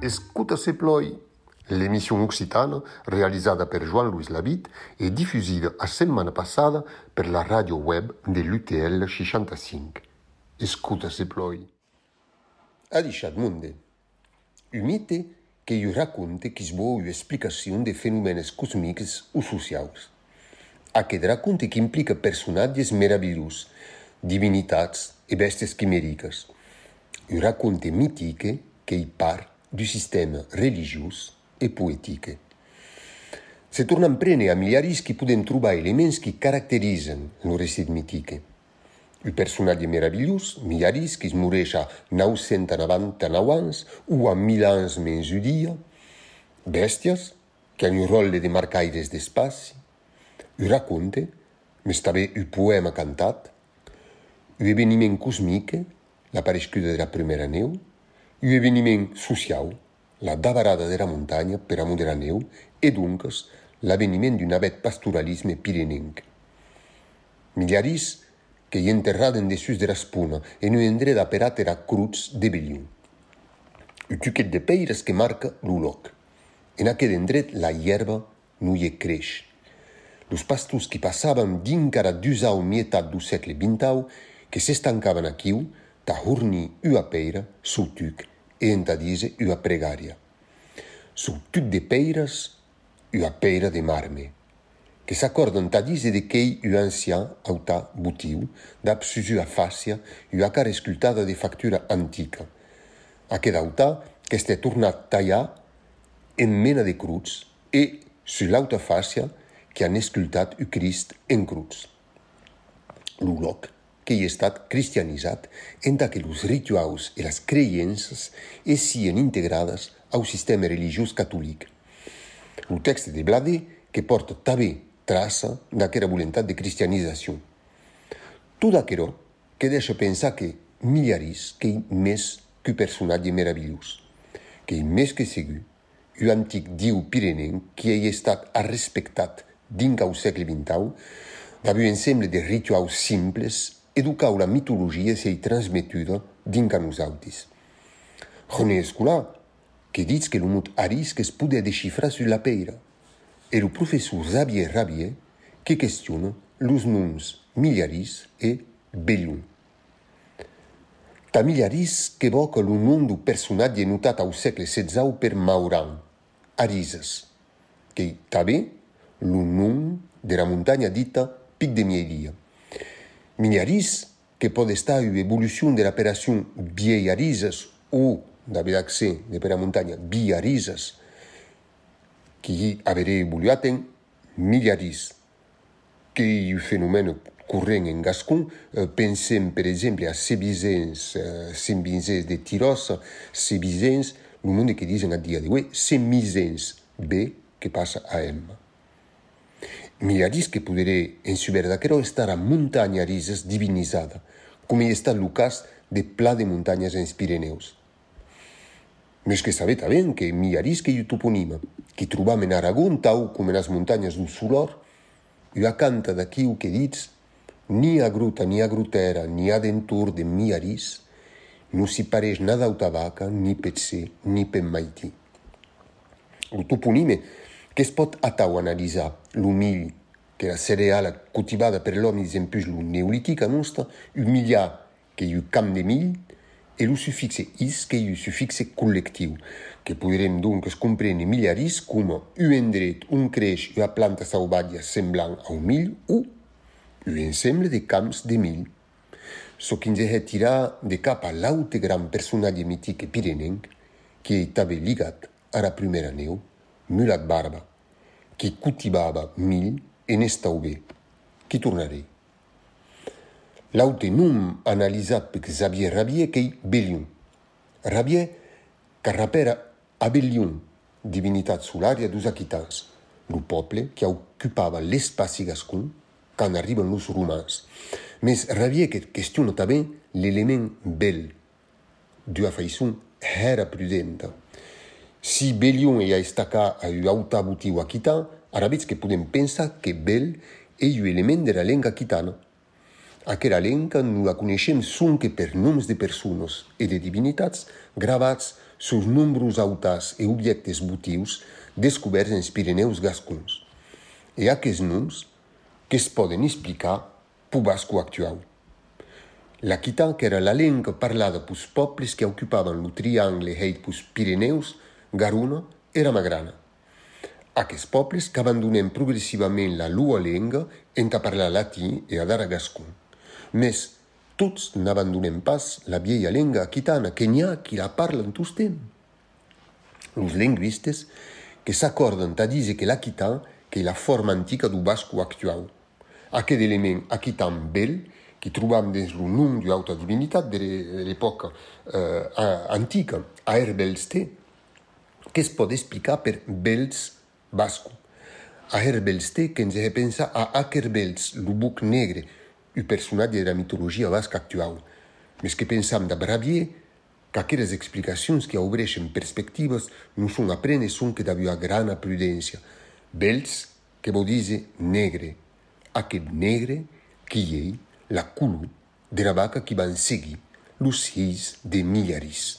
Escuta se ploi. L'émission occitane, realizzata per Jean-Louis Labitte e diffusa la settimana passata per la radio web dell'UTL 65. Escuta se ploi. A diciat munde. Un mite que io racconte qui sbo una explicazione de fenomeni cosmics o socials. Aquest racconte que implica personatges meravigliosi, divinitats e besties chimeriques. Un racconte mitique que hi part du sistema religiós e poetique. Se torna a prene a miliaris qui podem trobar elements qui caracteritzen lo recit mitique. Un personatge meravigliós, miliaris qui es moreix a 999 ans o a 1000 ans menys un dia, bèsties qui han un rol de marcaires d'espaci, un racconte, mais també un poema cantat, un eveniment cosmique, l'aparescuda de la primera neu, un eveniment social, la davarada de la muntanya per amor de la neu, e donc l'avveniment d'un avet pastoralisme pirenenc. Miliaris que i enterrada en dessus de raspuna e nu endre da peràtera cruz de bellun. E tu que de peires que marca lo loc. En aquest endret la hierba nu e creix. Los pastus qui passaven din cara d'usa o mietat du segle XXau que s'estancaven aquiu, ta horni ua peira, sou tuc, e enta dise ua pregària. Sou tuc de peires, ua peira de marme. Que s'accordan ta dise de quei u ancian auta butiu, dap sus ua facia, ua cara escultada de factura antica. Aqued auta este tornat tallar en mena de cruz e su l'auta facia que han escultat u Crist en cruz. L'uloc que hi estat cristianitzat enta que los rituals e las creiences essien integrades au sistema religiós catolic. Un text de Blade que porta també traça d'aquera voluntat de cristianizacion. Tout d'aquero que deixa pensar que milliaris qu'ei més que personatge meravillós, qu'ei més que segu, un antic diu pirenen qui ei estat respectat dinca au segle XXau, d'haver ensemble de rituals simples, educau la mitologia s'ei transmetuda dinca nosaltres. René Escolar, que dit que l'humut arisc es pude desxifrar sur la peira, e lo professor Xavier Rabier que questiona los noms Millaris e Bellun. Ta Millaris que voca lo nom du personatge notat au segle XVI per Mauran, Arises, que tabé lo nom de la muntanya dita Pic de Mieria. Millaris, que pòt estar a evolucion de l'operacion Vieiarises o, d'haver d'accent de per la muntanya, Viarises, qui avere buliaten que o fenomeno corrent en gascón euh, pensem per exemple a Sebizens, euh, Saint-Vincent de Tirossa, Sebizens, o mundo que dizem a dia de hoje Cebizens B que passa a M. milhares que poderé en su verdaquero estar a montanha risas divinizada, como está Lucas de Pla de Montanhas en Pireneus. Més que saber també que miliaris que hi toponima, que trobam en Aragón tau com en les muntanyes du Solor, ha canta d'aquí o que dits, ni a gruta ni a grutera ni a dentur de miliaris, no s'hi pareix nada autabaca, ni petser, ni pemmaití. El toponime que es pot atau analitzar l'humil, que la cereala cultivada per l'home d'exemples lo neolític nostra, humiliar que ha camp de mil, e lo sufixe is que hi ha sufixe col·lectiu, que podrem donc comprendre miliaris com un endret, un creix, una planta salvatge semblant a un mil o un ensemble de camps de mil. So que ens retira de cap a l'aute gran personatge mitic pirenenc, que estava ligat a la primera neu, Mulat Barba, que cultivava mil en estaubé, qui tornaré. l'aute nom analizat pe Xavier Rabier qu'i Billion. Rabier carrapèra a Billion, divinitat solària dos aquitans, lo poble que ocupava l'espaci gascun quand arriben los romans. Mes Rabier que questiona tamben l'element bel. Du a faisson era prudenta. Si Bellion e a estacar a u auta botiu aquitan, arabits que podem pensar que bel e u element de la lenga quitana, Aquera lenga nu la coneixem sonque per noms de persones e de divinitats gravats sus nombros autas e objectes butius descoberts en Pirineus gascons. E aquests noms que es poden explicar pu basco actual. L'Aquità, que era la lenga parlada pels pobles que ocupaven el triangle heit pels Pirineus, Garuna era magrana. Aquests pobles que abandonen progressivament la lua lenga enta parlar latí e a dar a gascon. Mes tots n'abandonem pas la vieja lenga aquitana que n'hi ha qui la parlen tous temps. Los linguistes que s'accorden a dire que l'aquitan que la forma antica du basco actual. Aquest element aquitan bel que trobam dins lo nom d'u'auta divinitat de l'epoca eh, antica, a Herbelste, que es pot explicar per Bels basco. A Herbelste que ens pensa a Akerbels, lo buc negre, un personatge de la mitologia basca actual. Mes que pensam da Bravier qu'aquelas explicacions que obreixen perspectives non son aprenes son que d'avua grana prudència. Bels, que vo dize negre. Aquest negre qui ei la culu de la vaca qui van seguir los fills de Millaris.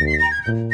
Mm-hmm.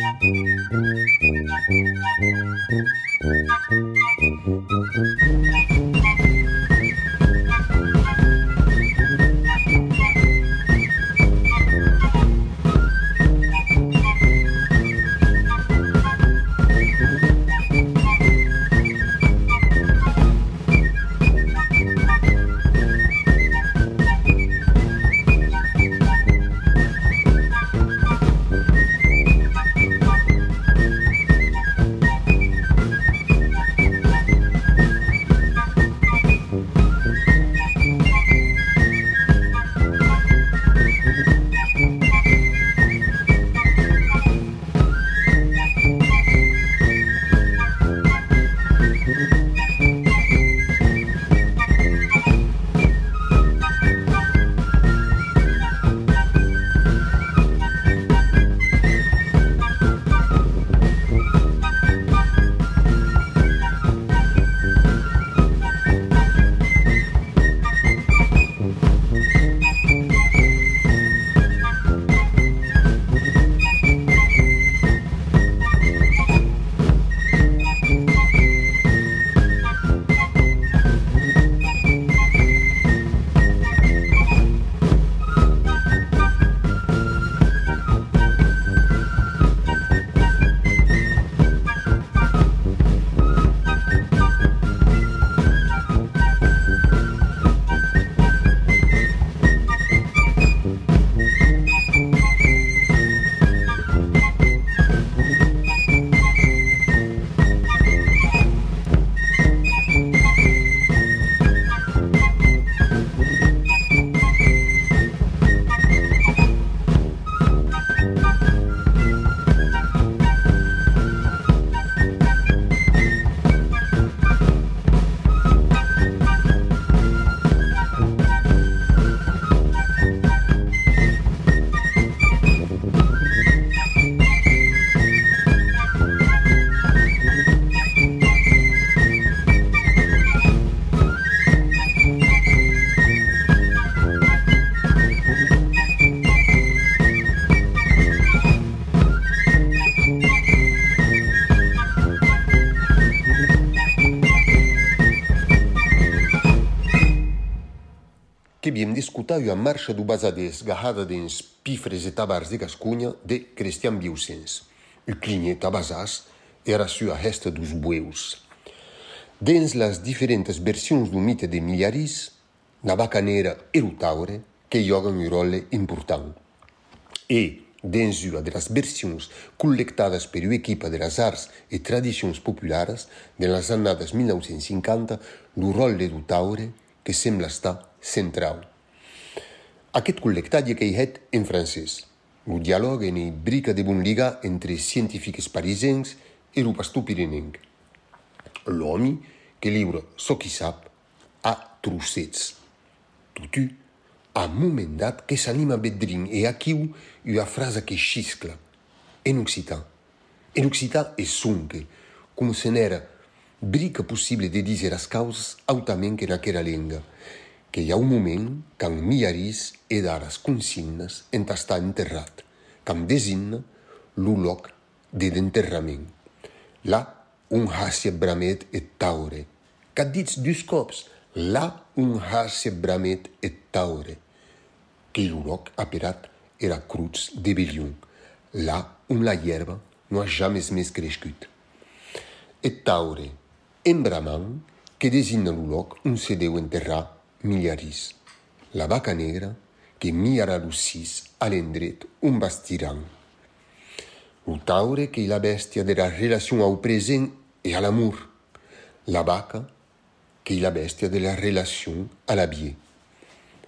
Octavio a marcha do Bazadés garrada de espífres e tabars de Gascunha de Christian Biusens. O clinheta tabazás era sua resta dos bueus. Dens as diferentes versões do mito de Milharis, na bacaneira Erutaure, que jogam um role importante. E, dens uma das versões coletadas pela equipa das artes e tradições populares nas annadas 1950, do role do Taure, que sembla estar central. aquest col·lectatge que hi het en francès. Lo diàleg en el brica de bonliga entre científics parisencs e lo pastor pirinenc. L'home que libre so qui sap a trossets. Tutu, a moment dat que s'anima bedrin e aquiu i a frasa que xiscla. En occitan. En occitan e sonque, com se n'era brica possible de dizer as causas autament que en aquera lenga. Que hi ha un moment quand miaris e dar as consignes en estar enterrat, quand designa lo loc de d'enterrament. Là, un hasia bramet et taure, qu'a dits dus cops, là un hasia bramet et taure, que lo loc aperat era cruz de belion, là un la hierba no ha jamais més crescut. Et taure, en bramant, que designa loc un se deu enterrar Milharis, la vaca negra que miara sis a l'endret un bastiran. O taure que la bestia de la relació au present e a l'amor. La vaca que la bestia de la relació a vie.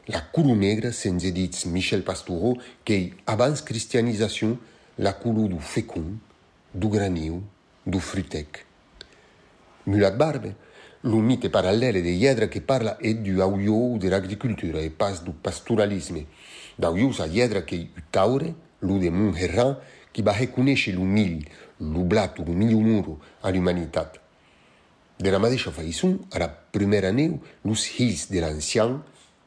La culu negra sense dits Michel Pastoureau que abans cristianizació la culu du fecund, du graniu, du frutec. Mulat barbe, l'unité parallèle di Yedra che parla è di aouyo dell'agricoltura e et passe du Da D'aouyo sa Iedra che il taure, lui de mon herran, qui va riconoscere l'umil, l'ublato, l'umil muro à Della De la alla faison, neu, la première année,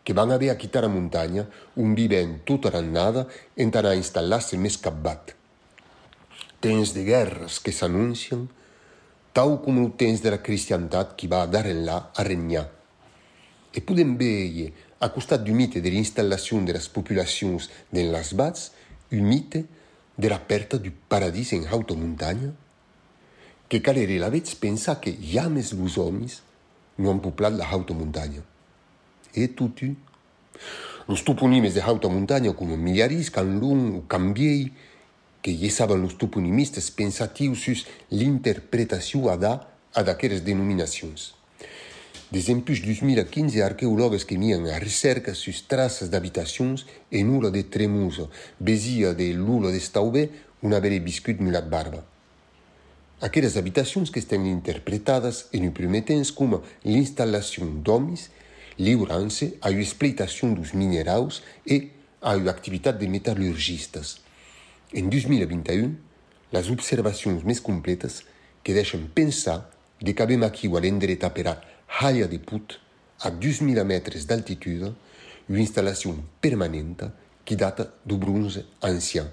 che van a a chitar la montagna, un vivent tutta rannada, entrerà a installarsi mescabat. Tens de guerres che s'annunciano, tal com o temps de la cristiantat qui va d'arrenlar a regnar. E podem veure, a costat du mite de l'installació de les populacions de les bats, un mite de la perta du paradís en alta muntanya, que calere la vez pensar que jamais los homes no han poblat la alta muntanya. E tutti? Los toponimes de alta muntanya come Millaris, Canlun o Cambiei, que llesaban los toponimistes pensativos sus l'interpretació a dar a d'aqueres denominacions. Desempus 2015, arqueòlogues que mien a recerca sus traces d'habitacions en ula de Tremusa, besia de l'ula de Staubé, una belle biscut mulat barba. Aqueles habitacions que estan interpretadas en un primer temps com l'installació d'homes, liurant-se a una exploitació dos mineraus e a una activitat de metal·lurgistes – en 2021, les observacions més completes que deixen pensar que havem aquí a l'endret per a Haya de Put, a 2.000 metres d'altitud, una instal·lació permanent que data du bronze ancià,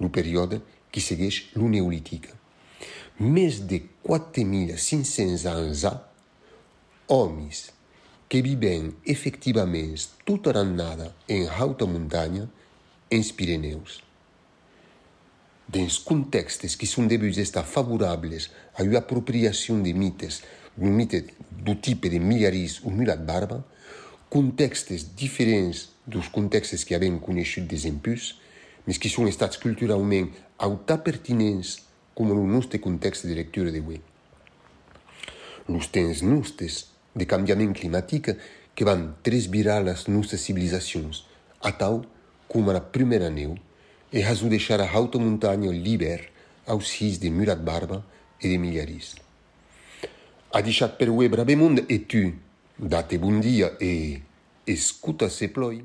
el període que segueix lo neolític. Més de 4.500 anys ha, homes que viven efectivament tota l'annada en alta muntanya, en Pirineus. Dins contextos que são debuts estar favoráveis à apropriação de mites, um mite do tipo de milhares ou milat barba, contextos diferentes dos contextos que havem conhecido desempus, mas que são estados culturalmente auta pertinents como no nostre contexto de lectura de web. Os temps nostres de cambiamento climático que vão transvirar as nossas civilizações, a tal como a primeira neu e has o deixar a alto montanha liber aos his de murat barba e de milharis. A deixat per ue brabemund e tu, date bon dia e escuta se ploi.